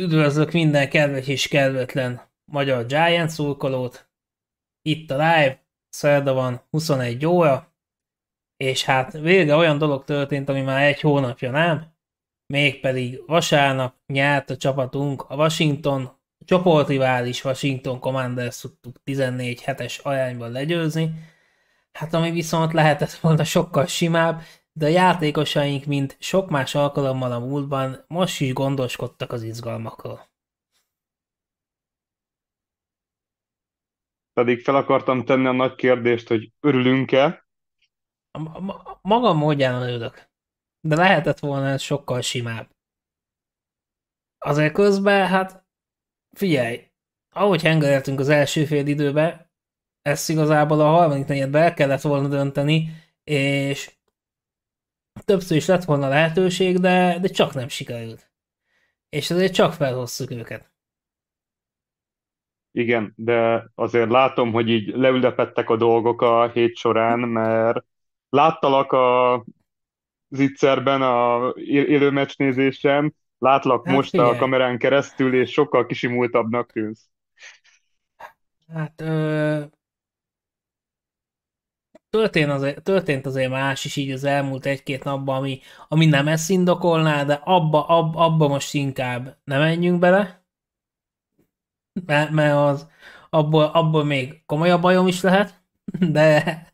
Üdvözlök minden kedves és kedvetlen magyar Giant szurkolót. Itt a live, szerda van 21 óra, és hát végre olyan dolog történt, ami már egy hónapja nem, mégpedig vasárnap nyert a csapatunk a Washington, a csoportrivális Washington Commanders tudtuk 14 hetes arányban legyőzni, hát ami viszont lehetett volna sokkal simább, de a játékosaink, mint sok más alkalommal a múltban, most is gondoskodtak az izgalmakról. Pedig fel akartam tenni a nagy kérdést, hogy örülünk-e? A, ma, magam módján örülök. De lehetett volna ez sokkal simább. Azért közben, hát figyelj, ahogy hengereltünk az első fél időbe, ezt igazából a harmadik negyedbe el kellett volna dönteni, és többször is lett volna lehetőség, de, de csak nem sikerült. És azért csak felhoztuk őket. Igen, de azért látom, hogy így leülepettek a dolgok a hét során, mert láttalak a zicserben, a élő meccsnézésen, látlak hát, most figyelj. a kamerán keresztül, és sokkal kisimultabbnak tűnsz. Hát ö, történt azért, történt azért más is így az elmúlt egy-két napban, ami, ami nem ezt indokolná, de abba, abba, abba most inkább nem menjünk bele, mert, mert az, abból, abból még komolyabb bajom is lehet, de,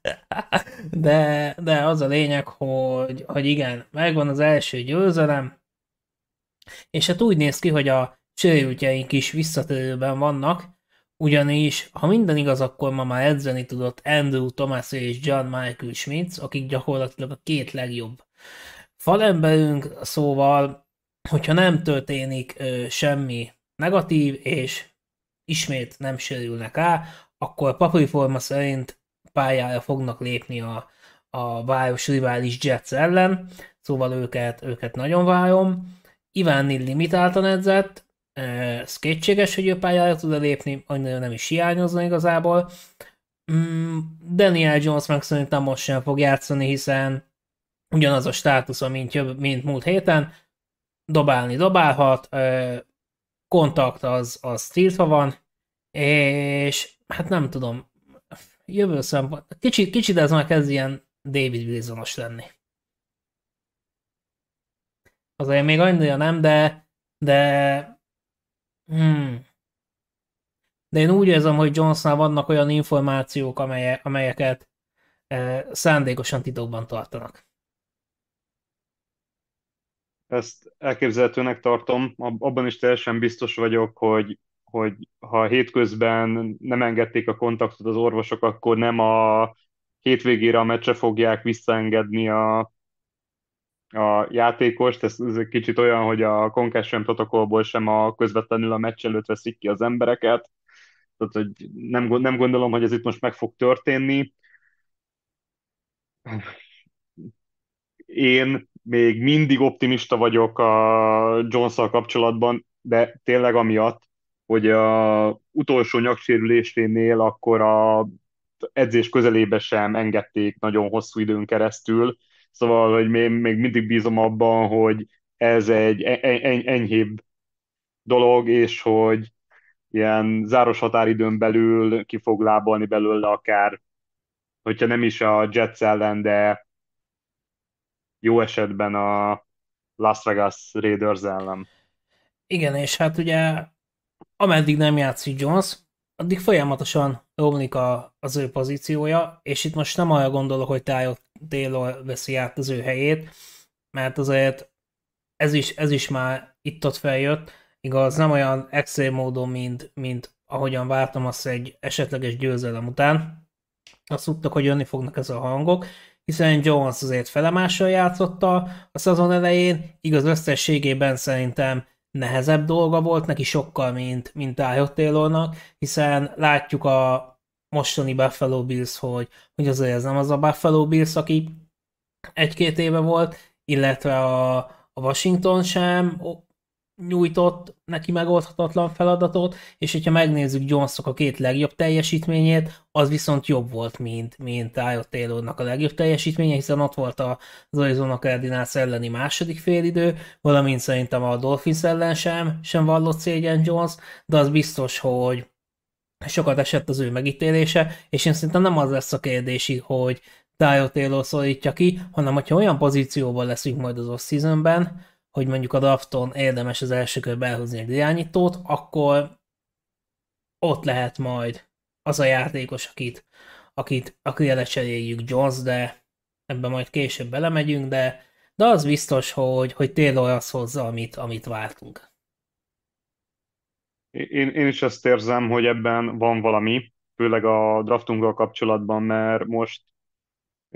de, de az a lényeg, hogy, hogy igen, megvan az első győzelem, és hát úgy néz ki, hogy a sérültjeink is visszatérőben vannak, ugyanis, ha minden igaz, akkor ma már edzeni tudott Andrew Thomas és John Michael Schmitz, akik gyakorlatilag a két legjobb falemberünk, szóval, hogyha nem történik ö, semmi negatív, és ismét nem sérülnek rá, akkor papír forma szerint pályára fognak lépni a, a város rivális Jets ellen, szóval őket, őket nagyon várom. Iván limitáltan edzett, ez kétséges, hogy ő pályára tud lépni, annyira nem is hiányozna igazából. Mm, Daniel Jones meg szerintem most sem fog játszani, hiszen ugyanaz a státusza, mint, mint múlt héten, dobálni dobálhat, kontakt az, az tiltva van, és hát nem tudom, jövő szempont, kicsit, kicsit ez már kezd ilyen David Wilsonos lenni. Azért még annyira nem, de, de Hmm. De én úgy érzem, hogy Jonesnál vannak olyan információk, amelyek, amelyeket e, szándékosan titokban tartanak. Ezt elképzelhetőnek tartom. Abban is teljesen biztos vagyok, hogy, hogy ha hétközben nem engedték a kontaktot az orvosok, akkor nem a hétvégére a meccse fogják visszaengedni a, a játékost, ez, ez egy kicsit olyan, hogy a concussion protokollból sem a közvetlenül a meccs előtt veszik ki az embereket, tehát hogy nem, nem gondolom, hogy ez itt most meg fog történni. Én még mindig optimista vagyok a jones kapcsolatban, de tényleg amiatt, hogy a utolsó nyaksérülésénél akkor a edzés közelébe sem engedték nagyon hosszú időn keresztül, Szóval, hogy még, még mindig bízom abban, hogy ez egy enyhébb dolog, és hogy ilyen záros határidőn belül ki fog lábalni belőle akár, hogyha nem is a Jets ellen, de jó esetben a Las Vegas Raiders ellen. Igen, és hát ugye ameddig nem játszik Jones, addig folyamatosan romlik a, az ő pozíciója, és itt most nem arra gondolok, hogy Taylor, Taylor veszi át az ő helyét, mert azért ez is, ez is már itt-ott feljött, igaz, nem olyan extrém módon, mint, mint ahogyan vártam azt egy esetleges győzelem után. Azt tudtak, hogy jönni fognak ezek a hangok, hiszen Jones azért felemással játszotta a szezon elején, igaz összességében szerintem nehezebb dolga volt neki sokkal, mint, mint Tyler Taylornak, hiszen látjuk a mostani Buffalo Bills, hogy, hogy azért ez nem az a Buffalo Bills, aki egy-két éve volt, illetve a, a Washington sem nyújtott neki megoldhatatlan feladatot, és hogyha megnézzük Jonesok a két legjobb teljesítményét, az viszont jobb volt, mint, mint Tyler Taylornak a legjobb teljesítménye, hiszen ott volt az Arizona Cardinals elleni második félidő, valamint szerintem a Dolphins ellen sem, sem vallott szégyen Jones, de az biztos, hogy sokat esett az ő megítélése, és én szerintem nem az lesz a kérdési, hogy Tyler Taylor szólítja ki, hanem hogyha olyan pozícióban leszünk majd az off-seasonben, hogy mondjuk a drafton érdemes az első körbe elhozni egy irányítót, akkor ott lehet majd az a játékos, akit, akit akire lecseréljük Jones, de ebben majd később belemegyünk, de, de az biztos, hogy, hogy Taylor az hozza, amit, amit vártunk. Én, én is ezt érzem, hogy ebben van valami, főleg a draftunkkal kapcsolatban, mert most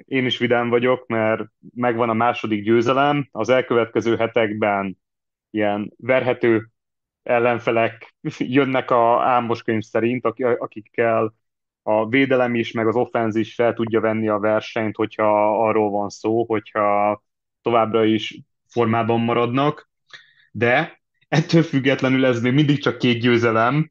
én is vidám vagyok, mert megvan a második győzelem, az elkövetkező hetekben ilyen verhető ellenfelek jönnek a álmos könyv szerint, akikkel a védelem is, meg az offenz is fel tudja venni a versenyt, hogyha arról van szó, hogyha továbbra is formában maradnak, de ettől függetlenül ez még mindig csak két győzelem,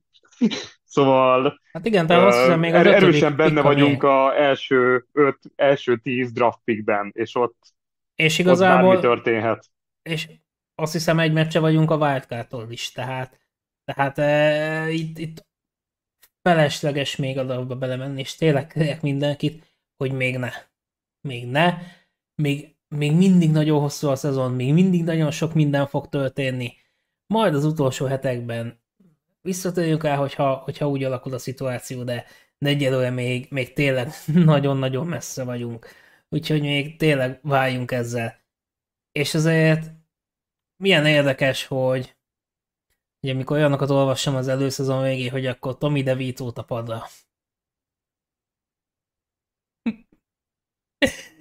Szóval hát igen, tehát azt hiszem, még az er- erősen benne vagyunk a első, öt, első tíz draft pickben, és ott, és igazából, ott történhet. És azt hiszem egy meccse vagyunk a wildcard is, tehát, tehát e, itt, itt felesleges még a dolgba belemenni, és tényleg kérek mindenkit, hogy még ne. Még ne. Még, még mindig nagyon hosszú a szezon, még mindig nagyon sok minden fog történni. Majd az utolsó hetekben visszatérjünk el, hogyha, hogyha úgy alakul a szituáció, de, egyelőre még, még tényleg nagyon-nagyon messze vagyunk. Úgyhogy még tényleg váljunk ezzel. És azért milyen érdekes, hogy ugye amikor olyanokat olvassam az előszezon végé, hogy akkor Tommy DeVito a padra.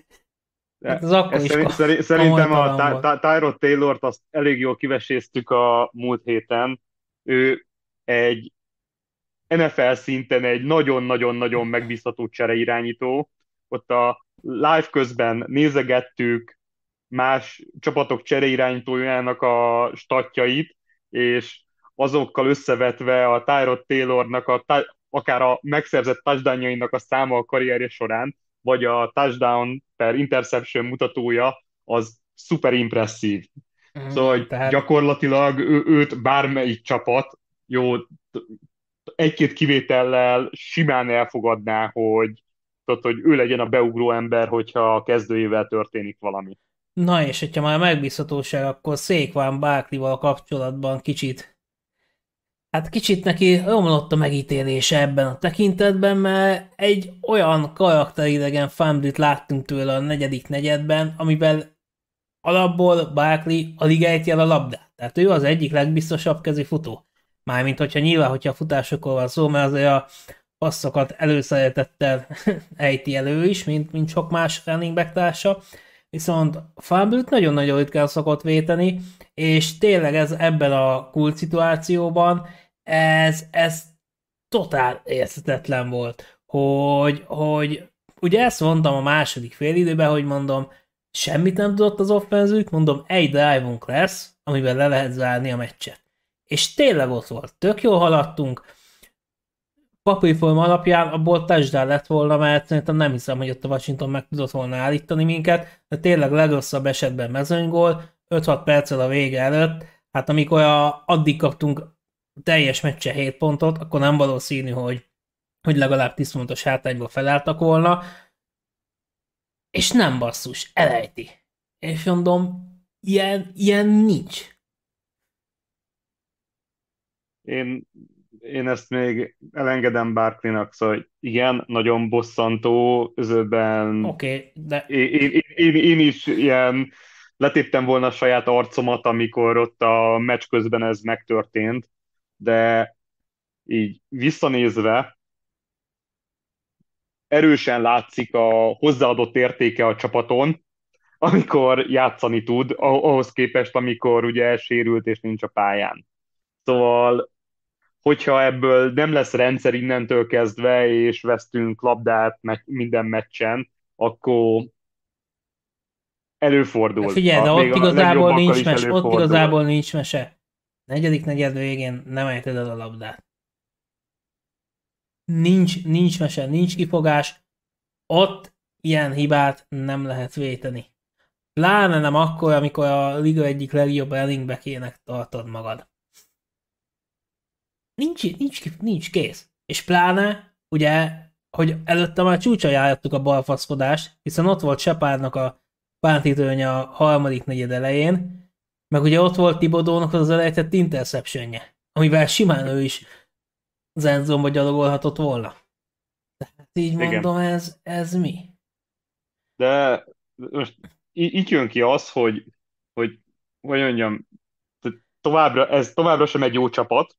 Hát az akkor is szerint, szerintem a Tyrod Taylor-t azt elég jól kiveséztük a múlt héten. Ő egy NFL szinten egy nagyon-nagyon-nagyon megbízható csereirányító. Ott a live közben nézegettük más csapatok csereirányítójának a statjait, és azokkal összevetve a Tyrod Taylornak a, akár a megszerzett touchdownjainak a száma a karrierje során, vagy a touchdown per interception mutatója, az szuper impresszív. Mm, szóval tehát... gyakorlatilag ő, őt bármelyik csapat jó, egy-két kivétellel simán elfogadná, hogy, tudod, hogy ő legyen a beugró ember, hogyha a kezdőjével történik valami. Na és hogyha már megbízhatóság, akkor Székván Báklival kapcsolatban kicsit Hát kicsit neki romlott a megítélése ebben a tekintetben, mert egy olyan karakteridegen fumble láttunk tőle a negyedik negyedben, amiben alapból Barkley alig ejti el a labdát. Tehát ő az egyik legbiztosabb kezi futó. Mármint, hogyha nyilván, hogyha a futásokról van szó, mert azért a passzokat előszeretettel ejti elő is, mint, mint sok más running back társa. Viszont fumble nagyon-nagyon ritkán szokott véteni, és tényleg ez ebben a kult szituációban, ez, ez totál érthetetlen volt, hogy, hogy ugye ezt mondtam a második félidőben, hogy mondom, semmit nem tudott az offenzők, mondom, egy drive lesz, amivel le lehet zárni a meccset és tényleg ott volt. Tök jól haladtunk. Papírforma alapján abból touchdown lett volna, mert szerintem nem hiszem, hogy ott a Washington meg tudott volna állítani minket, de tényleg legrosszabb esetben mezőnygól, 5-6 perccel a vége előtt, hát amikor a, addig kaptunk teljes meccse 7 pontot, akkor nem valószínű, hogy, hogy legalább 10 pontos hátrányba felálltak volna, és nem basszus, elejti. És mondom, ilyen, ilyen nincs. Én, én ezt még elengedem Barkleynak, szóval igen, nagyon bosszantó, közben Oké, okay, de... Én, én, én, én is ilyen letéptem volna a saját arcomat, amikor ott a meccs közben ez megtörtént, de így visszanézve erősen látszik a hozzáadott értéke a csapaton, amikor játszani tud, ahhoz képest, amikor ugye elsérült és nincs a pályán. Szóval hogyha ebből nem lesz rendszer innentől kezdve, és vesztünk labdát minden meccsen, akkor előfordul. Figyelj, de ott igazából nincs, mese, ott igazából nincs mese. negyedik negyed végén nem ejted el a labdát. Nincs, nincs mese, nincs kifogás, ott ilyen hibát nem lehet véteni. Pláne nem akkor, amikor a liga egyik legjobb running tartod magad. Nincs, nincs, nincs kész. És pláne, ugye, hogy előtte már csúcsa jártuk a balfaszkodást, hiszen ott volt Sepárnak a pántítőnye a harmadik negyed elején, meg ugye ott volt Tibodónak az elejtett interceptionje, amivel simán ő is zenzomba gyalogolhatott volna. Tehát így Igen. mondom, ez, ez mi? De most így jön ki az, hogy, hogy hogy mondjam, továbbra, ez továbbra sem egy jó csapat,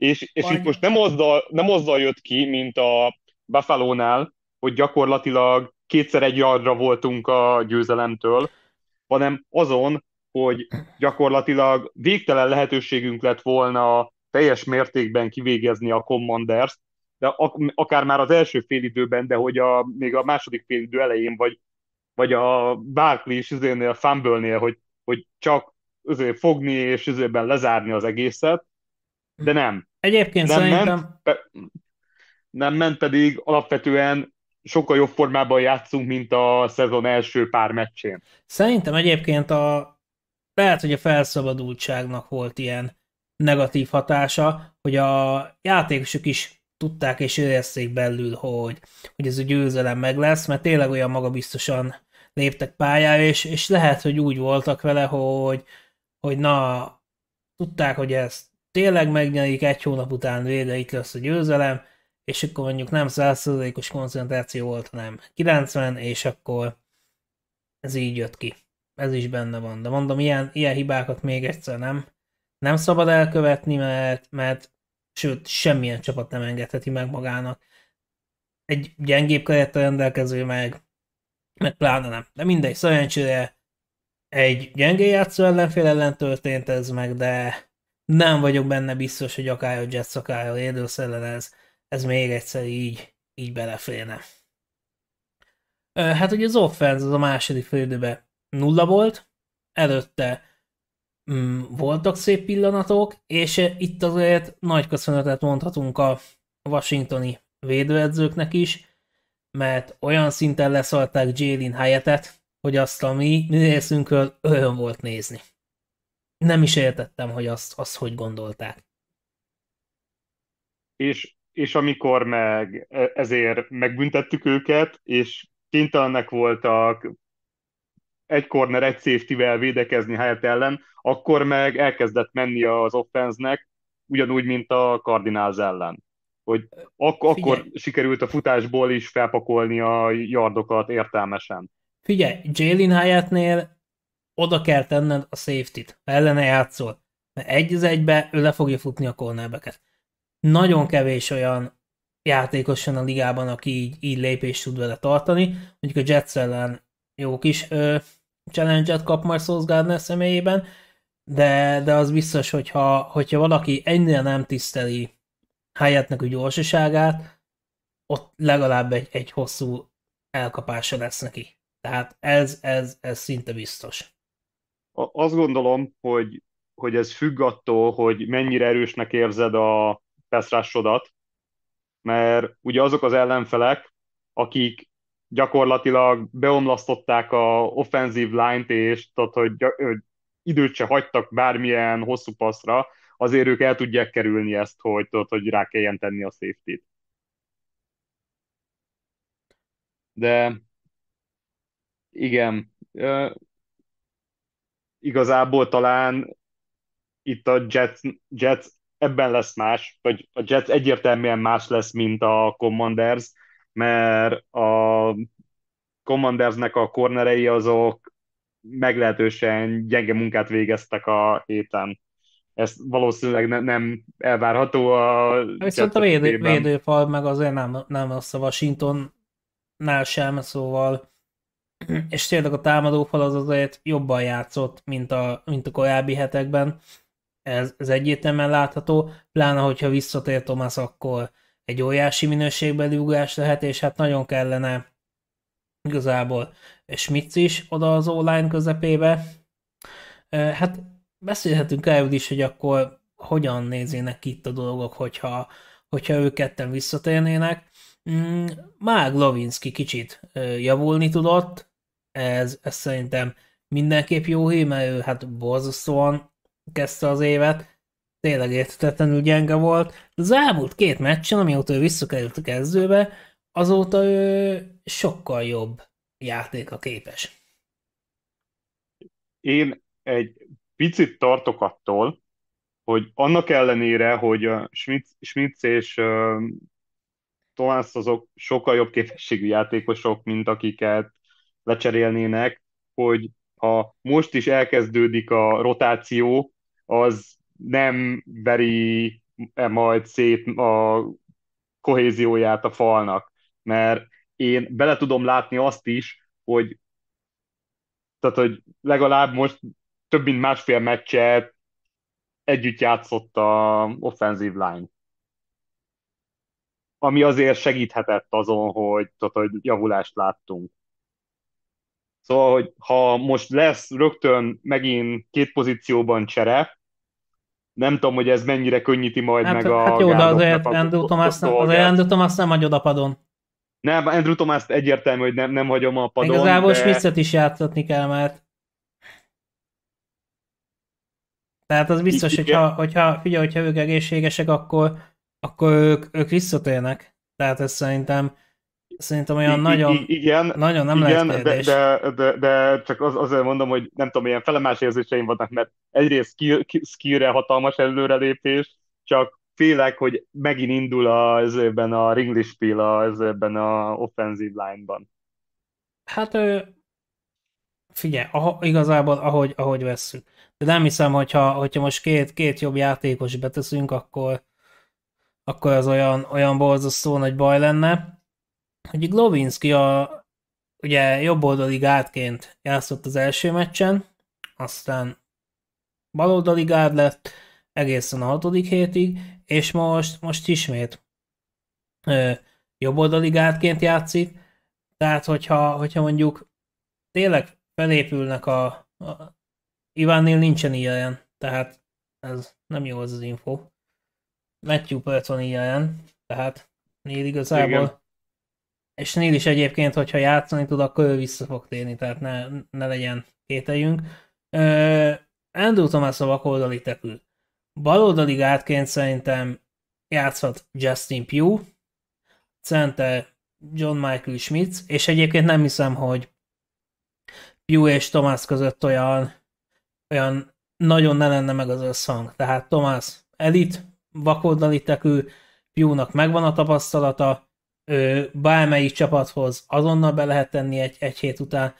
és, és itt most nem azzal, nem azzal jött ki, mint a Buffalo-nál, hogy gyakorlatilag kétszer egy yardra voltunk a győzelemtől, hanem azon, hogy gyakorlatilag végtelen lehetőségünk lett volna teljes mértékben kivégezni a Commanders, de akár már az első félidőben, de hogy a, még a második félidő elején, vagy, vagy a Barkley is izénél, fumble hogy, hogy csak azért fogni és üzőben lezárni az egészet, de nem. Egyébként nem szerintem... Ment, pe, nem ment pedig alapvetően sokkal jobb formában játszunk, mint a szezon első pár meccsén. Szerintem egyébként a lehet, hogy a felszabadultságnak volt ilyen negatív hatása, hogy a játékosok is tudták és érezték belül, hogy, hogy ez a győzelem meg lesz, mert tényleg olyan magabiztosan léptek pályára, és, és lehet, hogy úgy voltak vele, hogy, hogy na, tudták, hogy ez tényleg megnyerik, egy hónap után végre itt lesz a győzelem, és akkor mondjuk nem 100%-os koncentráció volt, hanem 90, és akkor ez így jött ki. Ez is benne van. De mondom, ilyen, ilyen hibákat még egyszer nem, nem szabad elkövetni, mert, mert sőt, semmilyen csapat nem engedheti meg magának. Egy gyengébb kerettel rendelkező meg, meg pláne nem. De mindegy, szerencsére egy gyengé játszó ellenfél ellen történt ez meg, de nem vagyok benne biztos, hogy akár a Jets, akár a Raiders ellen ez, ez még egyszer így, így beleférne. Hát ugye az offense az a második félidőben nulla volt, előtte mm, voltak szép pillanatok, és itt azért nagy köszönetet mondhatunk a washingtoni védőedzőknek is, mert olyan szinten leszalták Jalen Hyattet, hogy azt a mi, mi részünkről öröm volt nézni. Nem is értettem, hogy azt, azt hogy gondolták. És, és amikor meg e, ezért megbüntettük őket, és kénytelenek voltak egy corner, egy safety-vel védekezni helyett ellen, akkor meg elkezdett menni az offense ugyanúgy, mint a Cardinals ellen. Hogy ak- akkor sikerült a futásból is felpakolni a yardokat értelmesen. Figyelj, Jalen Hyattnél oda kell tenned a safety-t, ha ellene játszol. Mert egy az egybe ő le fogja futni a cornerbeket. Nagyon kevés olyan játékos van a ligában, aki így, így lépést tud vele tartani. Mondjuk a Jets ellen jó kis ö, challenge-et kap majd Sauce Gardner személyében, de, de az biztos, hogyha, hogyha valaki ennél nem tiszteli Hyattnek a gyorsaságát, ott legalább egy, egy hosszú elkapása lesz neki. Tehát ez, ez, ez szinte biztos. Azt gondolom, hogy, hogy ez függ attól, hogy mennyire erősnek érzed a peszrásodat, mert ugye azok az ellenfelek, akik gyakorlatilag beomlasztották a offenzív line-t, és tudod, hogy, hogy időt se hagytak bármilyen hosszú passzra, azért ők el tudják kerülni ezt, hogy, tudod, hogy rá kelljen tenni a safety-t. De igen, igazából talán itt a Jets, Jets ebben lesz más, vagy a Jets egyértelműen más lesz, mint a Commanders, mert a Commandersnek a kornerei azok meglehetősen gyenge munkát végeztek a héten. Ez valószínűleg ne, nem elvárható a Viszont a védő, védőfal meg azért nem, nem az a Washingtonnál sem, szóval és tényleg a támadófal az azért jobban játszott, mint a, mint a korábbi hetekben. Ez, ez egyértelműen látható, pláne hogyha visszatér Thomas, akkor egy óriási minőségbeli ugrás lehet, és hát nagyon kellene igazából Schmitz is oda az online közepébe. Hát beszélhetünk erről is, hogy akkor hogyan néznének itt a dolgok, hogyha, hogyha ők ketten visszatérnének. Mm, Már Lovinski kicsit javulni tudott, ez, ez szerintem mindenképp jó hír, mert ő hát borzasztóan kezdte az évet, tényleg értetetlenül gyenge volt. Az elmúlt két meccsen, amióta ő visszakerült a kezdőbe, azóta ő sokkal jobb játéka képes. Én egy picit tartok attól, hogy annak ellenére, hogy a és uh, azok sokkal jobb képességű játékosok, mint akiket lecserélnének, hogy ha most is elkezdődik a rotáció, az nem veri -e majd szét a kohézióját a falnak, mert én bele tudom látni azt is, hogy tehát, hogy legalább most több mint másfél meccset együtt játszott a offensive line. Ami azért segíthetett azon, hogy, tehát, hogy javulást láttunk. Szóval, hogy ha most lesz rögtön megint két pozícióban csere, nem tudom, hogy ez mennyire könnyíti majd hát, meg a Hát jó, de azért Andrew Thomas, nem, azért Andrew Thomas nem hagyod a padon. Nem, Andrew Thomas egyértelmű, hogy nem, nem hagyom a padon. Igazából de... Smith-et is játszatni kell, mert tehát az biztos, hogyha, hogyha, figyelj, hogyha ők egészségesek, akkor, akkor ők, ők visszatérnek. Tehát ez szerintem Szerintem olyan I- nagyon, igen, nagyon nem igen, lehet de, de, de, de, csak az, azért mondom, hogy nem tudom, ilyen felemás érzéseim vannak, mert egyrészt skill, skillre hatalmas előrelépés, csak félek, hogy megint indul a, ezében a Ringlish Spiel ezében a offensive line-ban. Hát figyelj, aha, igazából ahogy, ahogy vesszük. De nem hiszem, hogyha, hogyha most két, két jobb játékos beteszünk, akkor, akkor az olyan, olyan borzasztó nagy baj lenne hogy Glovinski a, ugye jobboldali gátként játszott az első meccsen, aztán baloldali gárd lett egészen a hatodik hétig, és most, most ismét ö, jobboldali gátként játszik, tehát hogyha, hogyha mondjuk tényleg felépülnek a, a Ivánnél nincsen ilyen, tehát ez nem jó az az info. Matthew Perc van ilyen, tehát nél igazából Igen és Neil is egyébként, hogyha játszani tud, akkor ő vissza fog térni, tehát ne, ne legyen kételjünk. Uh, Andrew Thomas a vakoldali tekül. Baloldali gátként szerintem játszhat Justin Pugh, center John Michael Schmitz, és egyébként nem hiszem, hogy Pugh és Thomas között olyan, olyan nagyon ne lenne meg az összhang. Tehát Thomas elit, vakoldali tekül, Pugh-nak megvan a tapasztalata, bármelyik csapathoz azonnal be lehet tenni egy, egy hét után.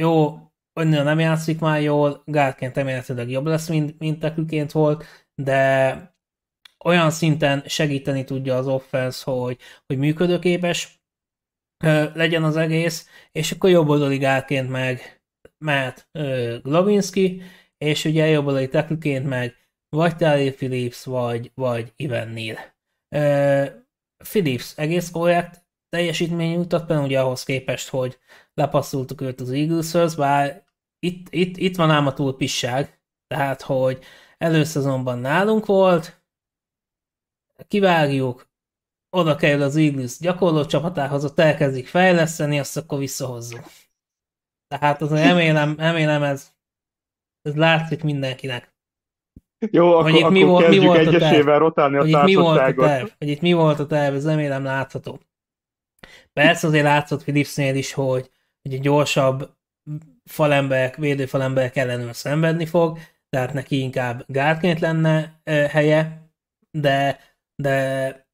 Jó, annyira nem játszik már jól, gátként remélhetőleg jobb lesz, mint, mint tekülként volt, de olyan szinten segíteni tudja az offense, hogy, hogy működőképes legyen az egész, és akkor jobb oldali gátként meg Matt Glavinski, és ugye jobb oldali tekülként meg vagy Terry Phillips, vagy, vagy Ivan Neal. Philips egész korrekt teljesítmény mutat, például ugye ahhoz képest, hogy lepasszoltuk őt az Eagleshöz, bár itt, itt, itt van ám a túlpisság, tehát, hogy előszezonban nálunk volt, kivágjuk, oda kerül az Eagles gyakorló csapatához, ott elkezdik fejleszteni, azt akkor visszahozzuk. Tehát az remélem, remélem ez, ez látszik mindenkinek. Jó, akkor, hogy itt akkor mi, volt, mi volt egyesével rotálni a hogy itt mi volt a terv, hogy itt mi volt a terv, ez remélem látható. Persze azért látszott Philipsnél is, hogy, hogy egy gyorsabb falember, védőfalember ellenül szenvedni fog, tehát neki inkább gátként lenne e, helye, de, de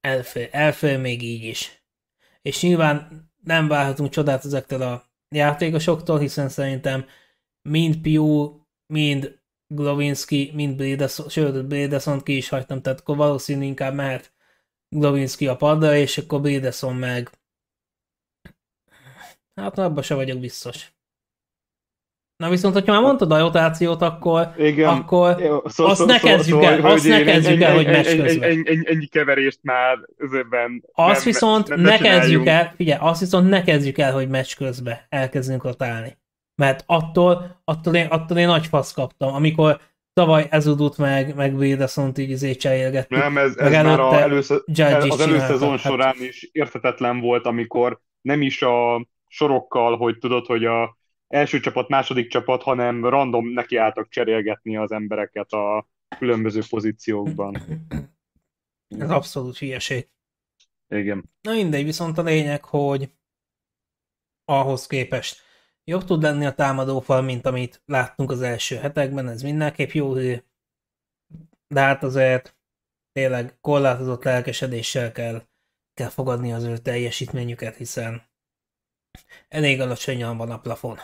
elfér, elfér még így is. És nyilván nem várhatunk csodát ezektől a játékosoktól, hiszen szerintem mind Piu, mind Glovinski, mint Brédeson, sőt, Brédeson ki is hagytam, tehát akkor valószínű inkább mehet Glovinski a padra, és akkor Brédeson meg hát abban se vagyok biztos. Na viszont, hogyha már mondtad a rotációt, akkor, Igen. akkor Jó, szó, azt szó, ne kezdjük szó, el, szó, azt ne kezdjük el, hogy meccs közben. Ennyi, ennyi, ennyi keverést már ezben Azt nem, viszont nem, ne kezdjük el, figyelj, azt viszont ne kezdjük el, hogy meccs közben elkezdünk rotálni. Mert attól, attól, én, attól én nagy fasz kaptam, amikor tavaly Ezudut meg, meg Wilderson-t így izé cserélgettük. Nem, ez, ez már a először, az előszezon hát. során is érthetetlen volt, amikor nem is a sorokkal, hogy tudod, hogy a első csapat, második csapat, hanem random nekiálltak cserélgetni az embereket a különböző pozíciókban. Ez abszolút hülyeség. Igen. Na mindegy, viszont a lényeg, hogy ahhoz képest jobb tud lenni a támadófal, mint amit láttunk az első hetekben, ez mindenképp jó hő. De hát azért tényleg korlátozott lelkesedéssel kell, kell fogadni az ő teljesítményüket, hiszen elég alacsonyan van a plafon.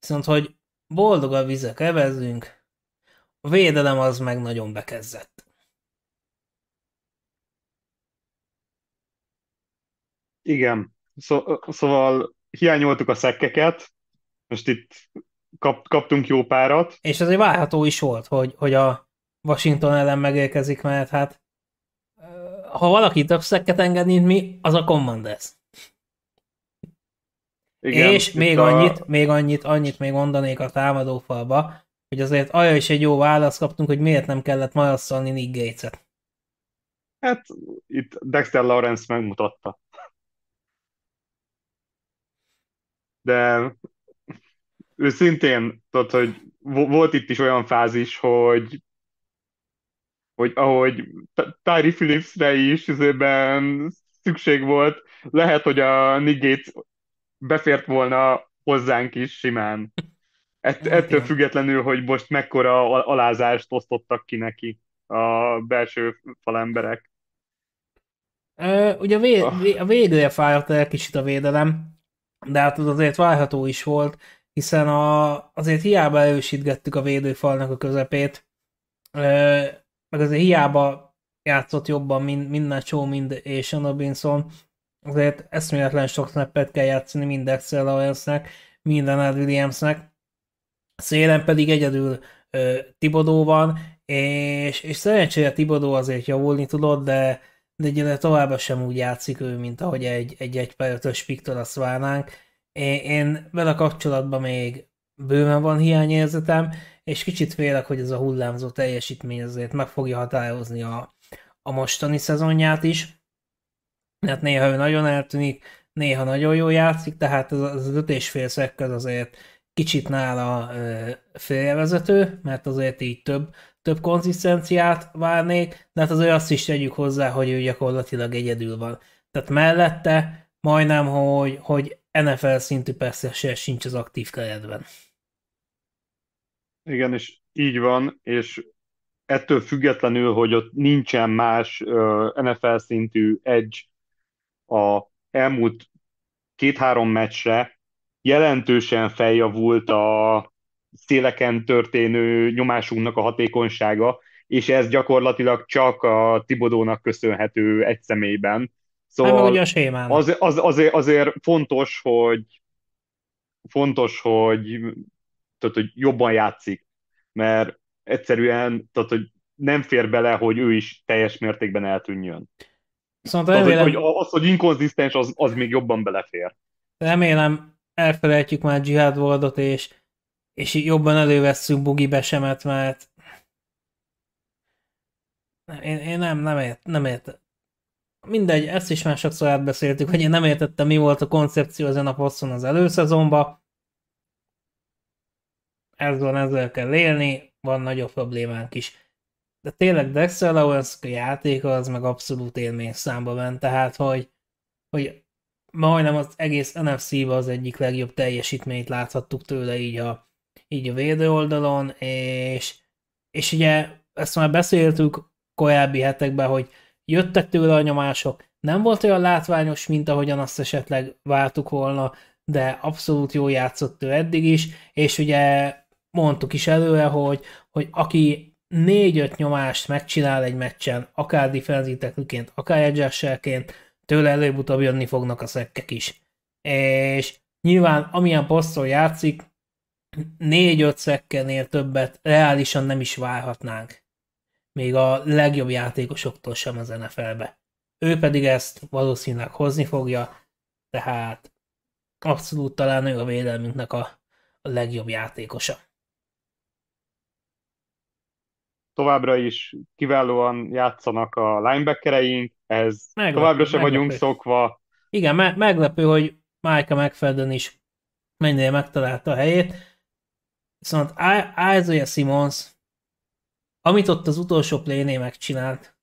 Viszont, hogy boldog a vizek evezzünk, a védelem az meg nagyon bekezdett. Igen, szó, szóval hiányoltuk a szekkeket, most itt kap, kaptunk jó párat. És azért várható is volt, hogy, hogy a Washington ellen megérkezik, mert hát ha valaki több szekket enged, mint mi, az a Commanders. Igen, és még a... annyit, még annyit, annyit még mondanék a támadófalba, hogy azért arra is egy jó választ kaptunk, hogy miért nem kellett marasszolni Nick Gates-et. Hát itt Dexter Lawrence megmutatta. De őszintén, tudod, hogy volt itt is olyan fázis, hogy hogy ahogy Tyree Phillipsre is üzőben szükség volt, lehet, hogy a Nick Gates befért volna hozzánk is simán. Ett, hát ettől függetlenül, hogy most mekkora alázást osztottak ki neki a belső falemberek. Uh, ugye a, vé- oh. a végre fájott el kicsit a védelem, de hát az azért várható is volt, hiszen a, azért hiába erősítgettük a védőfalnak a közepét, meg azért hiába játszott jobban mind, mind Nacho, mind és Robinson, azért eszméletlen sok snappet kell játszani mind Dexter Lawrence-nek, mind Leonard Williamsnek, szélen pedig egyedül ö, Tibodó van, és, és szerencsére Tibodó azért javulni tudott, de, de ugye továbbra sem úgy játszik ő, mint ahogy egy, egy 1 per 5 azt várnánk. Én, vele kapcsolatban még bőven van hiányérzetem, és kicsit félek, hogy ez a hullámzó teljesítmény azért meg fogja határozni a, a mostani szezonját is. mert néha ő nagyon eltűnik, néha nagyon jól játszik, tehát az, az öt és fél szekkel azért kicsit nála félrevezető, mert azért így több, több konzisztenciát várnék, de hát azért azt is tegyük hozzá, hogy ő gyakorlatilag egyedül van. Tehát mellette majdnem, hogy, hogy NFL szintű persze sincs az aktív keretben. Igen, és így van, és ettől függetlenül, hogy ott nincsen más NFL szintű edge a elmúlt két-három meccsre, jelentősen feljavult a széleken történő nyomásunknak a hatékonysága, és ez gyakorlatilag csak a Tibodónak köszönhető egy személyben. Szóval a az, az, azért, azért fontos, hogy fontos, hogy, tehát, hogy jobban játszik, mert egyszerűen tehát, hogy nem fér bele, hogy ő is teljes mértékben eltűnjön. Szóval tehát, remélem, hogy, hogy az, hogy inkonzisztens, az, az még jobban belefér. Remélem elfelejtjük már Jihad Wardot, és, és jobban elővesszük Bugi Besemet, mert én, én nem, nem, ért, nem ért. Mindegy, ezt is már sokszor átbeszéltük, hogy én nem értettem, mi volt a koncepció ezen a poszton az előszezonban. Ez van, ezzel kell élni, van nagyobb problémánk is. De tényleg Dexter Lawrence játéka az meg abszolút élmény számba ment, tehát hogy, hogy majdnem az egész NFC-ba az egyik legjobb teljesítményt láthattuk tőle így a, így a védő oldalon, és, és ugye ezt már beszéltük korábbi hetekben, hogy jöttek tőle a nyomások, nem volt olyan látványos, mint ahogyan azt esetleg vártuk volna, de abszolút jól játszott ő eddig is, és ugye mondtuk is előre, hogy, hogy aki négy-öt nyomást megcsinál egy meccsen, akár defenzítekként, akár edge tőle előbb-utóbb jönni fognak a szekkek is. És nyilván amilyen posztról játszik, négy-öt szekkenél többet reálisan nem is várhatnánk. Még a legjobb játékosoktól sem az NFL-be. Ő pedig ezt valószínűleg hozni fogja, tehát abszolút talán ő a védelmünknek a, a legjobb játékosa. továbbra is kiválóan játszanak a linebackereink, ez Meglepő, továbbra sem meglepő. vagyunk szokva. Igen, me- meglepő, hogy Micah McFadden is mennyire megtalálta a helyét. Viszont Isaiah Simmons, amit ott az utolsó plénél megcsinált,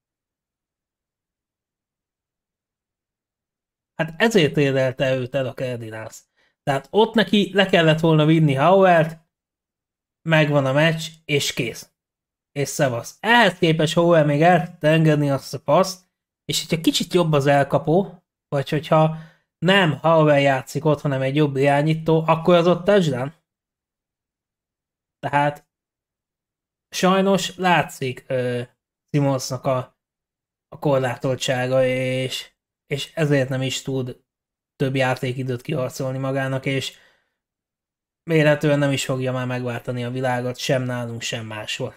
hát ezért érdelte őt el a Cardinals. Tehát ott neki le kellett volna vinni Howard, megvan a meccs, és kész. És szevasz. Ehhez képest Howard még el tudta engedni azt a paszt, és hogyha kicsit jobb az elkapó, vagy hogyha nem Howard játszik ott, hanem egy jobb irányító, akkor az ott touchdown. Tehát sajnos látszik Simonsnak a, a korlátoltsága, és, és ezért nem is tud több játékidőt kiharcolni magának, és vélhetően nem is fogja már megváltani a világot, sem nálunk, sem máshol.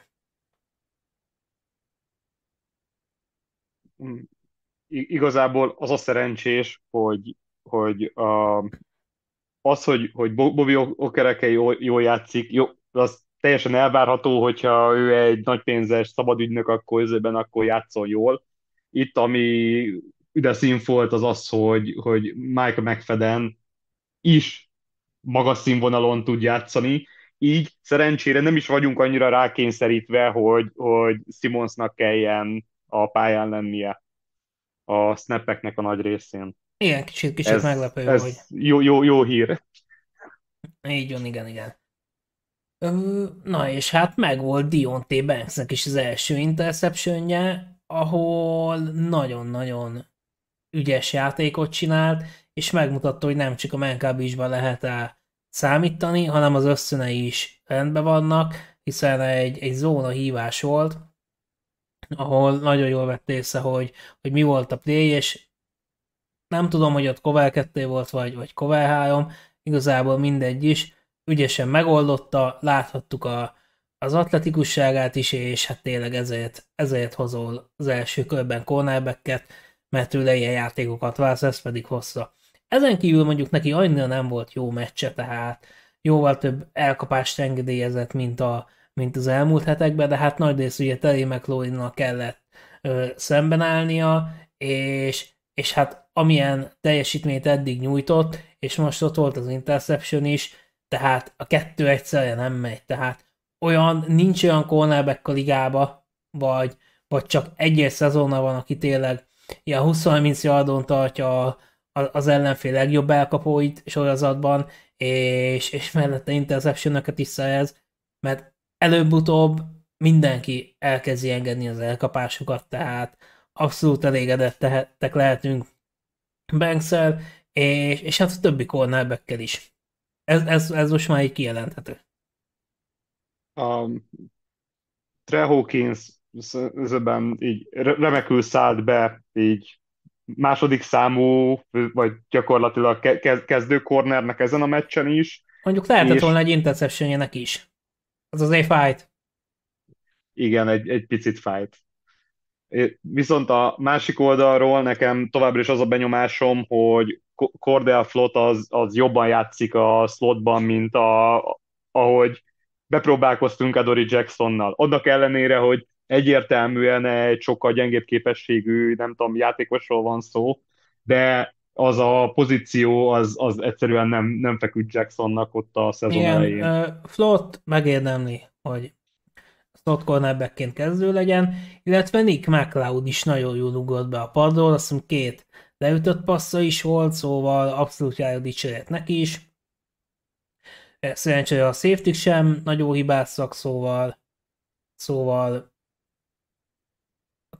Igazából az a szerencsés, hogy, hogy a, az, hogy, hogy Bobby Okereke jól, jól játszik, jó, az teljesen elvárható, hogyha ő egy nagypénzes szabadügynök, akkor ezében akkor játszol jól. Itt, ami üde színfolt, az az, hogy, hogy Mike McFadden is magas színvonalon tud játszani, így szerencsére nem is vagyunk annyira rákényszerítve, hogy, hogy Simonsnak kelljen a pályán lennie a snappeknek a nagy részén. Igen, kicsit, kicsit ez, meglepő, ez hogy... Jó, jó, jó hír. Így van, igen, igen. Na és hát meg volt Dionté Banksnek is az első interceptionje, ahol nagyon-nagyon ügyes játékot csinált, és megmutatta, hogy nem csak a Mankabisban lehet el számítani, hanem az összönei is rendben vannak, hiszen egy, egy zóna hívás volt, ahol nagyon jól vett észre, hogy, hogy mi volt a play, és nem tudom, hogy ott Kovel 2 volt, vagy, vagy Kovel 3, igazából mindegy is, ügyesen megoldotta, láthattuk a, az atletikusságát is, és hát tényleg ezért, ezért hozol az első körben cornerbacket, mert ő ilyen játékokat válsz, ez pedig hozza. Ezen kívül mondjuk neki annyira nem volt jó meccse, tehát jóval több elkapást engedélyezett, mint, a, mint az elmúlt hetekben, de hát nagy rész ugye Terry mclaurin kellett ö, szemben állnia, és, és hát amilyen teljesítményt eddig nyújtott, és most ott volt az interception is, tehát a kettő egyszerre nem megy, tehát olyan, nincs olyan cornerback a ligába, vagy, vagy csak egyes szezonna van, aki tényleg ilyen 20-30 yardon tartja az ellenfél legjobb elkapóit sorozatban, és, és mellette interception is szerez, mert előbb-utóbb mindenki elkezdi engedni az elkapásokat, tehát abszolút elégedettek lehetünk banks és, és hát a többi cornerbackkel is. Ez, ez, ez most már így kijelenthető. A Tre Hawkins ezeben így remekül szállt be, így második számú, vagy gyakorlatilag kezdő cornernek ezen a meccsen is. Mondjuk lehetett és... volna egy interception is. Az azért fájt. Igen, egy, egy picit fájt. Viszont a másik oldalról nekem továbbra is az a benyomásom, hogy Cordell Flott az, az jobban játszik a slotban, mint a, ahogy bepróbálkoztunk Adori Jacksonnal. Annak ellenére, hogy egyértelműen egy sokkal gyengébb képességű, nem tudom, játékosról van szó, de az a pozíció, az, az egyszerűen nem, nem feküdt Jacksonnak ott a szezon Igen, elején. Uh, Flott megérdemli, hogy slot cornerbackként kezdő legyen, illetve Nick McLeod is nagyon jól ugrott be a padról, azt hiszem két leütött passza is volt, szóval abszolút járja dicséret neki is. Szerencsére a safety sem nagyon hibázzak, szóval szóval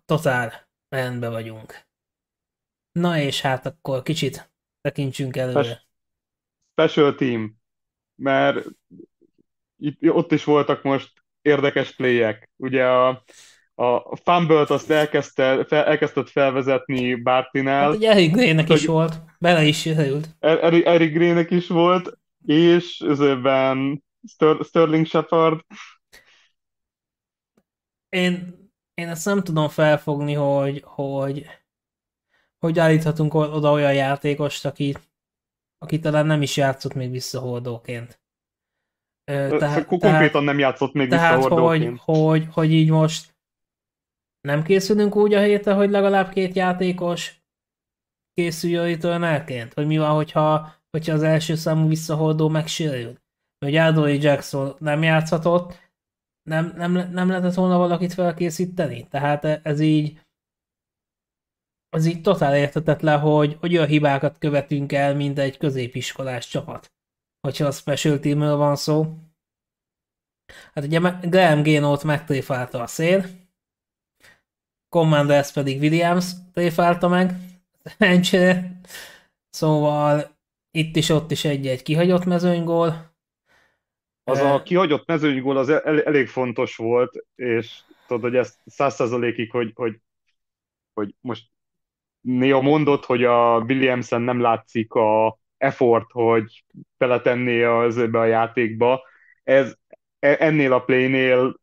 totál rendben vagyunk. Na és hát akkor kicsit tekintsünk előre. Special team, mert itt, ott is voltak most érdekes playek. Ugye a, a Fumble-t azt elkezdte, fel, elkezdett felvezetni Bartinál. Hát ugye Eric Gray-nek is volt, bele is jöhet. Eric, Eric Gray-nek is volt, és ezőben Sterling Shepard. Én, én ezt nem tudom felfogni, hogy, hogy hogy állíthatunk oda olyan játékost, aki, aki talán nem is játszott még visszahordóként. Tehát, konkrétan nem játszott még tehát, hogy, hogy, hogy így most nem készülünk úgy a héten, hogy legalább két játékos készüljön returnálként? Vagy mi van, hogyha, hogyha az első számú visszahordó megsérül? Vagy Adoree Jackson nem játszhatott, nem, nem, nem lehetett volna valakit felkészíteni? Tehát ez így az így totál értetetlen, hogy, hogy olyan hibákat követünk el, mint egy középiskolás csapat. Hogyha a special teamről van szó. Hát ugye Graham Génót megtréfálta a szél, Commanders pedig Williams tréfálta meg, szerencsére. Szóval itt is, ott is egy-egy kihagyott mezőnygól. Az a kihagyott mezőnygól az el, elég fontos volt, és tudod, hogy ez száz százalékig, hogy, hogy, hogy most néha mondott, hogy a Williamson nem látszik a effort, hogy beletenné az ebbe a játékba. Ez e, ennél a playnél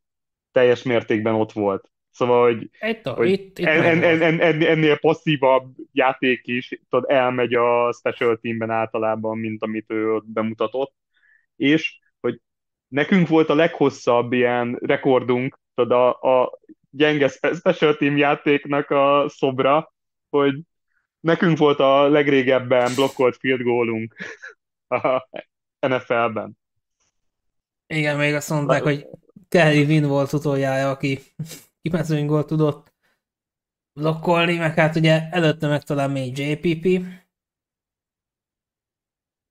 teljes mértékben ott volt. Szóval, hogy, itt, hogy itt, itt en, en, en, en, ennél passzívabb játék is tudod, elmegy a special teamben általában, mint amit ő ott bemutatott. És hogy nekünk volt a leghosszabb ilyen rekordunk, tudod, a, a gyenge special team játéknak a szobra, hogy nekünk volt a legrégebben blokkolt field goalunk a NFL-ben. Igen, még azt mondták, hogy Kelly Win volt utoljára, aki kimezőnygól tudott blokkolni, meg hát ugye előtte meg talán még JPP.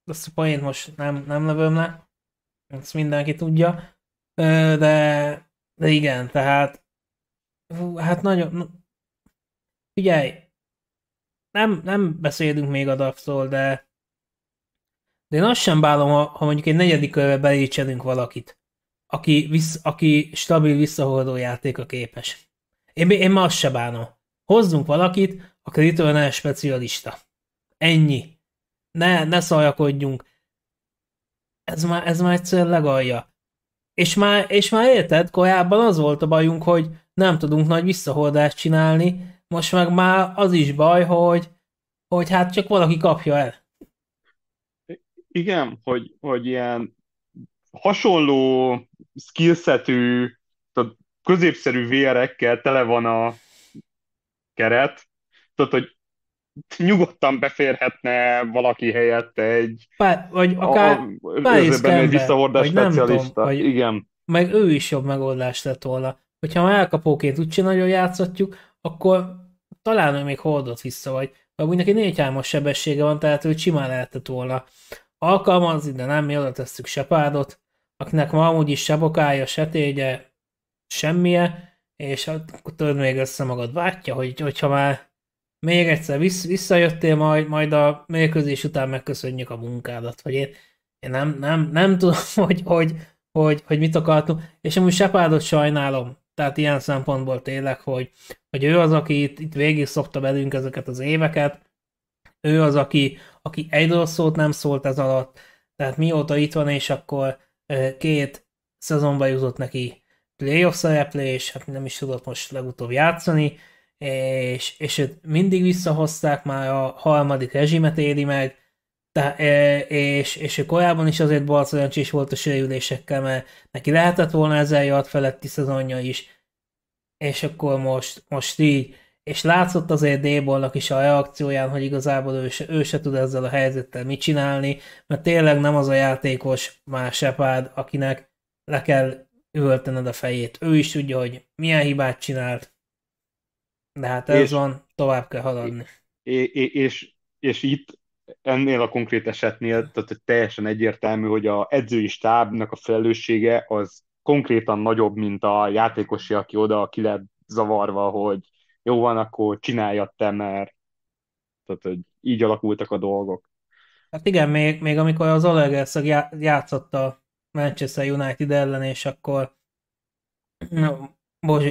Azt a poént most nem, nem lövöm le, ezt mindenki tudja. De, de igen, tehát hát nagyon... Figyelj, nem, nem beszélünk még a draftról, de de én azt sem bálom, ha, ha mondjuk egy negyedik körbe belécselünk valakit aki, vissz, aki stabil visszahordó játéka képes. Én, én ma azt se bánom. Hozzunk valakit, aki returner specialista. Ennyi. Ne, ne szaljakodjunk. Ez már, ez már egyszer legalja. És már, és már érted, korábban az volt a bajunk, hogy nem tudunk nagy visszahordást csinálni, most meg már az is baj, hogy, hogy hát csak valaki kapja el. Igen, hogy, hogy ilyen hasonló skillsetű, középszerű VR-ekkel tele van a keret, tudod, hogy nyugodtan beférhetne valaki helyett egy Pá, vagy akár a, egy visszahordás specialista. Tudom, vagy Igen. Meg ő is jobb megoldás lett volna. Hogyha már elkapóként úgyse nagyon játszhatjuk, akkor talán ő még hordott vissza, vagy, vagy úgy neki négy sebessége van, tehát ő simán lehetett volna alkalmazni, de nem, mi oda tesszük Sepárdot, akinek ma amúgy is se bokája, se tégye, semmije, és akkor tudod még össze magad vátja, hogy, hogyha már még egyszer vissz, visszajöttél, majd, majd a mérkőzés után megköszönjük a munkádat, vagy én, én nem, nem, nem tudom, hogy, hogy, hogy, hogy mit akartunk, és amúgy Sepárdot sajnálom, tehát ilyen szempontból tényleg, hogy, hogy ő az, aki itt, itt végig szokta velünk ezeket az éveket, ő az, aki, aki egy rossz szót nem szólt ez alatt, tehát mióta itt van, és akkor két szezonban jutott neki playoff szereplés, hát nem is tudott most legutóbb játszani, és, és őt mindig visszahozták, már a harmadik rezsimet éli meg, de, és, és ő korábban is azért bal szerencsés volt a sérülésekkel, mert neki lehetett volna ezer jart feletti szezonja is, és akkor most, most így, és látszott azért d is a reakcióján, hogy igazából ő se, ő se tud ezzel a helyzettel mit csinálni, mert tényleg nem az a játékos már Shepard, akinek le kell üvöltened a fejét. Ő is tudja, hogy milyen hibát csinált, de hát ez és, van, tovább kell haladni. És, és, és itt ennél a konkrét esetnél tehát teljesen egyértelmű, hogy a edzői stábnak a felelőssége az konkrétan nagyobb, mint a játékosi, aki oda ki lett zavarva, hogy jó van, akkor csináljad te, mert tehát, hogy így alakultak a dolgok. Hát igen, még, még amikor az Olegerszeg játszott a Manchester United ellen, és akkor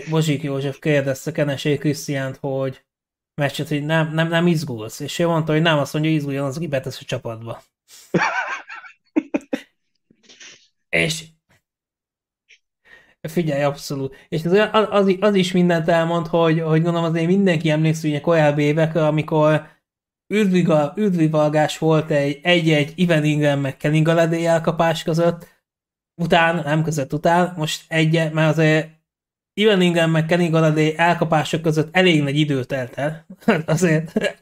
Bozsik József kérdezte Kenesé Krisztiánt, hogy meccset, hogy nem, nem, nem izgulsz, és ő mondta, hogy nem, azt mondja, izguljon az, aki betesz a csapatba. és Figyelj, abszolút. És az, az, az is mindent elmond, hogy, hogy gondolom azért mindenki emlékszik, hogy korábbi évekre, amikor üdvivalgás volt egy egy-egy Ivan Ingram meg Kenny Galadé elkapás között, után, nem között után, most egy, mert azért Ivan Ingram meg Kenny Galladay elkapások között elég nagy idő telt el. azért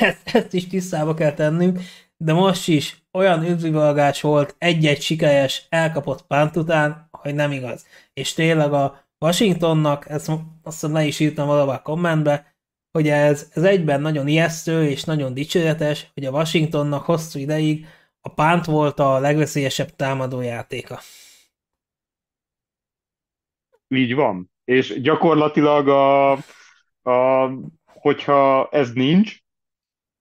ezt, ezt is tisztába kell tennünk, de most is olyan üdvivalgás volt egy-egy sikeres elkapott pánt után, hogy nem igaz. És tényleg a Washingtonnak, ezt azt hiszem le is írtam valahol kommentbe, hogy ez, ez egyben nagyon ijesztő és nagyon dicséretes, hogy a Washingtonnak hosszú ideig a pánt volt a legveszélyesebb támadójátéka. Így van. És gyakorlatilag, a, a, hogyha ez nincs,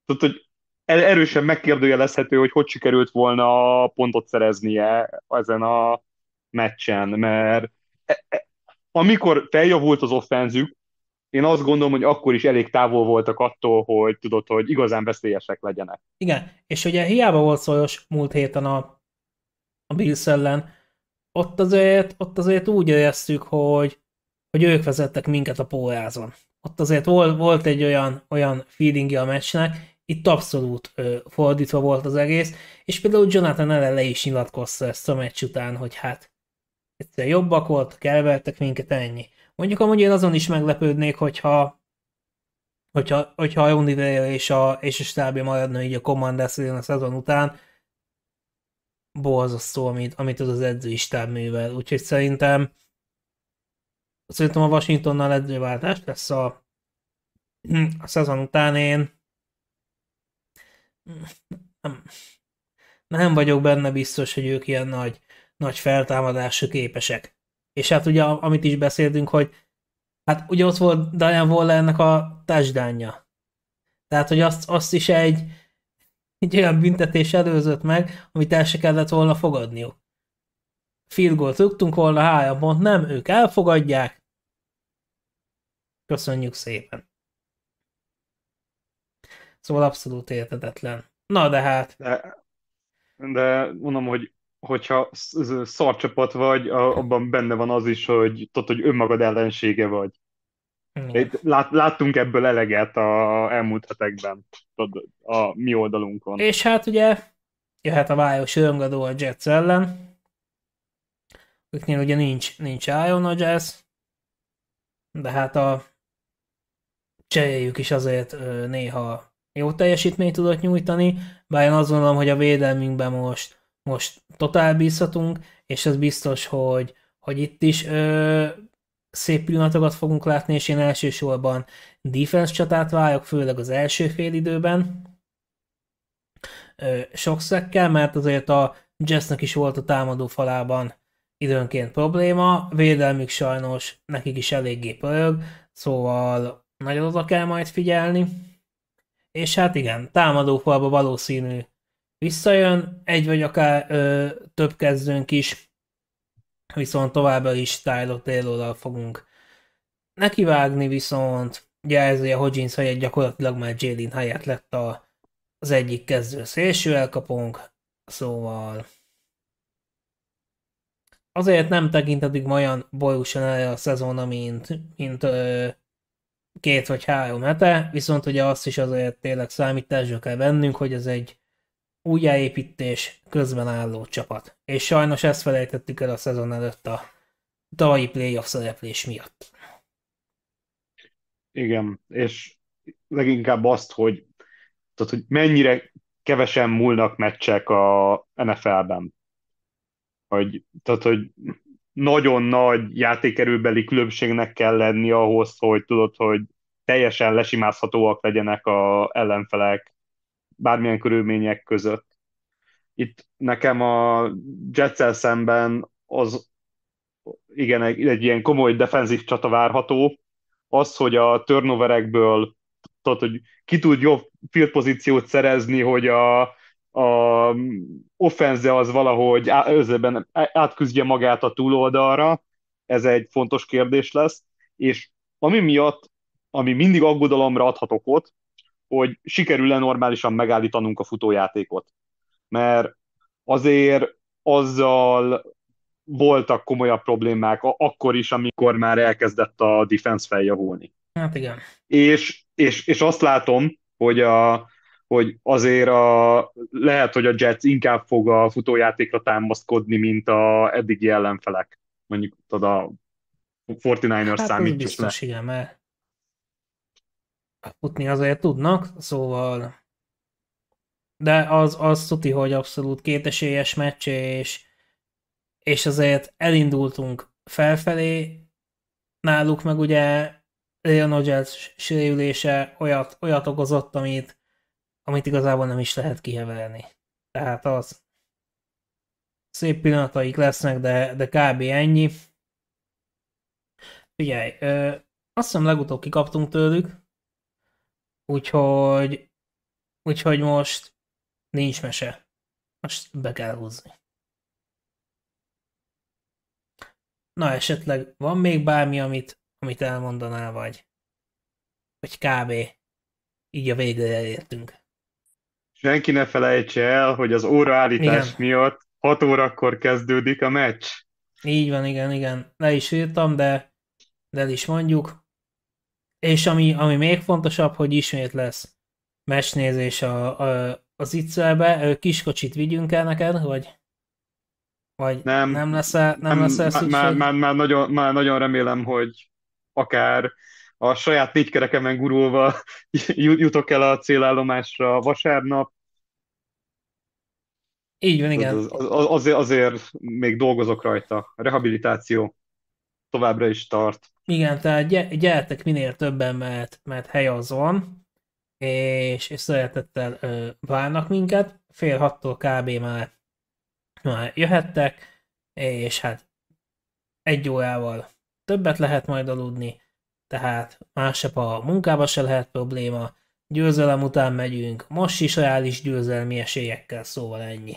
tudod, hogy erősen megkérdőjelezhető, hogy hogy sikerült volna pontot szereznie ezen a meccsen, mert e, e, amikor feljavult az offenzük, én azt gondolom, hogy akkor is elég távol voltak attól, hogy tudod, hogy igazán veszélyesek legyenek. Igen, és ugye hiába volt szajos múlt héten a, a Bills ellen, ott azért, ott azért úgy éreztük, hogy, hogy ők vezettek minket a pórázon. Ott azért volt, volt egy olyan, olyan feelingje a meccsnek, itt abszolút ö, fordítva volt az egész, és például Jonathan ellen le is nyilatkozta ezt a meccs után, hogy hát egyszer jobbak voltak, elvertek minket, ennyi. Mondjuk amúgy én azon is meglepődnék, hogyha hogyha, hogyha a Universal és a, és a stábja maradna így a Commanders a szezon után, borzasztó, amit, amit az az edzői stáb művel. Úgyhogy szerintem szerintem a Washingtonnal edzőváltás lesz a, a szezon után én nem, nem vagyok benne biztos, hogy ők ilyen nagy, nagy feltámadásra képesek. És hát ugye, amit is beszéltünk, hogy hát ugye ott volt Diane Wallernek a touchdownja. Tehát, hogy azt, azt is egy, egy olyan büntetés előzött meg, amit el se kellett volna fogadniuk. Field goal rúgtunk volna, három pont nem, ők elfogadják. Köszönjük szépen. Szóval abszolút értetetlen. Na de hát. De, de mondom, hogy hogyha szarcsapat vagy, abban benne van az is, hogy tudod, hogy önmagad ellensége vagy. Lát, láttunk ebből eleget a elmúlt hetekben tudod, a mi oldalunkon. És hát ugye jöhet a vályos öngadó a Jets ellen. Őknél ugye nincs, nincs Ion a Jazz, de hát a cseréljük is azért néha jó teljesítményt tudott nyújtani, bár én azt gondolom, hogy a védelmünkben most most totál bízhatunk, és ez biztos, hogy, hogy itt is ö, szép pillanatokat fogunk látni, és én elsősorban defense csatát várok, főleg az első fél időben. Ö, sok szekkel, mert azért a Jessnek is volt a támadó falában időnként probléma, védelmük sajnos nekik is eléggé pörög, szóval nagyon oda kell majd figyelni. És hát igen, támadó falba valószínű. Visszajön, egy vagy akár ö, több kezdőnk is, viszont továbbra is Tyler taylor fogunk nekivágni, viszont ez a Hodgins helyett gyakorlatilag már Jalen helyett lett a, az egyik kezdő szélső elkapunk, szóval azért nem tekintetik olyan bolyusan erre a szezonra, mint, mint ö, két vagy három hete, viszont ugye azt is azért tényleg számításra kell vennünk, hogy ez egy újjáépítés közben álló csapat. És sajnos ezt felejtettük el a szezon előtt a tavalyi playoff szereplés miatt. Igen, és leginkább azt, hogy, tehát, hogy mennyire kevesen múlnak meccsek a NFL-ben. Hogy, tehát, hogy nagyon nagy játékerőbeli különbségnek kell lenni ahhoz, hogy tudod, hogy teljesen lesimázhatóak legyenek a ellenfelek bármilyen körülmények között. Itt nekem a jets szemben az igen, egy, egy ilyen komoly defenzív csata várható. Az, hogy a turnoverekből tudod, hogy ki tud jobb field pozíciót szerezni, hogy a, a offenze az valahogy özében átküzdje magát a túloldalra, ez egy fontos kérdés lesz, és ami miatt, ami mindig aggodalomra adhat okot, hogy sikerül-e normálisan megállítanunk a futójátékot. Mert azért azzal voltak komolyabb problémák akkor is, amikor már elkezdett a defense feljavulni. Hát igen. És, és, és azt látom, hogy a, hogy azért a, lehet, hogy a Jets inkább fog a futójátékra támaszkodni, mint a eddigi ellenfelek. Mondjuk tudod, a 49ers Hát az biztos, le. igen, mert futni azért tudnak, szóval de az, az tuti, hogy abszolút kétesélyes meccs, és, és azért elindultunk felfelé, náluk meg ugye Leon Rodgers sérülése olyat, olyat okozott, amit, amit igazából nem is lehet kihevelni. Tehát az szép pillanataik lesznek, de, de kb. ennyi. Figyelj, ö, azt hiszem legutóbb kikaptunk tőlük, úgyhogy, úgyhogy most nincs mese. Most be kell húzni. Na esetleg van még bármi, amit, amit elmondanál, vagy, vagy kb. így a végre elértünk. Senki ne felejtse el, hogy az óraállítás igen. miatt 6 órakor kezdődik a meccs. Így van, igen, igen. Le is írtam, de, de el is mondjuk. És ami, ami még fontosabb, hogy ismét lesz mesnézés a, a, az Itzelbe. Kiskocsit vigyünk el neked, vagy? Vagy nem, nem lesz -e, nem, nem lesz -e már, már, már, nagyon, már nagyon remélem, hogy akár a saját négy kerekemen gurulva jutok el a célállomásra vasárnap. Így van, igen. Az, az, azért, azért még dolgozok rajta. Rehabilitáció továbbra is tart. Igen, tehát gyertek minél többen, mert, mert hely az van, és, és szeretettel ö, várnak minket. Fél hattól kb. már, már jöhettek, és hát egy órával többet lehet majd aludni, tehát másnap a munkába se lehet probléma, győzelem után megyünk, most is reális győzelmi esélyekkel, szóval ennyi.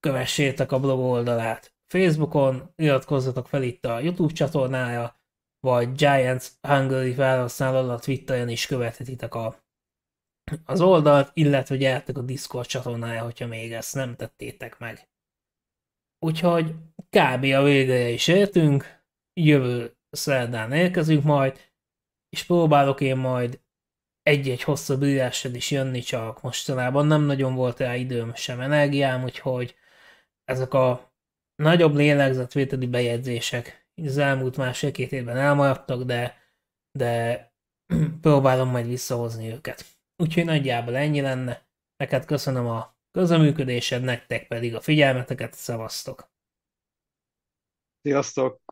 Kövessétek a blog oldalát Facebookon, iratkozzatok fel itt a YouTube csatornája, vagy Giants Hungary felhasználó alatt Twitteren is követhetitek a, az oldalt, illetve gyertek a Discord csatornája, hogyha még ezt nem tettétek meg. Úgyhogy kb. a végre is értünk, jövő szerdán érkezünk majd, és próbálok én majd egy-egy hosszabb írással is jönni, csak mostanában nem nagyon volt rá időm sem energiám, úgyhogy ezek a nagyobb lélegzetvételi bejegyzések az elmúlt másfél-két évben elmaradtak, de, de próbálom majd visszahozni őket. Úgyhogy nagyjából ennyi lenne. Neked köszönöm a közöműködésed, nektek pedig a figyelmeteket, szevasztok! Sziasztok!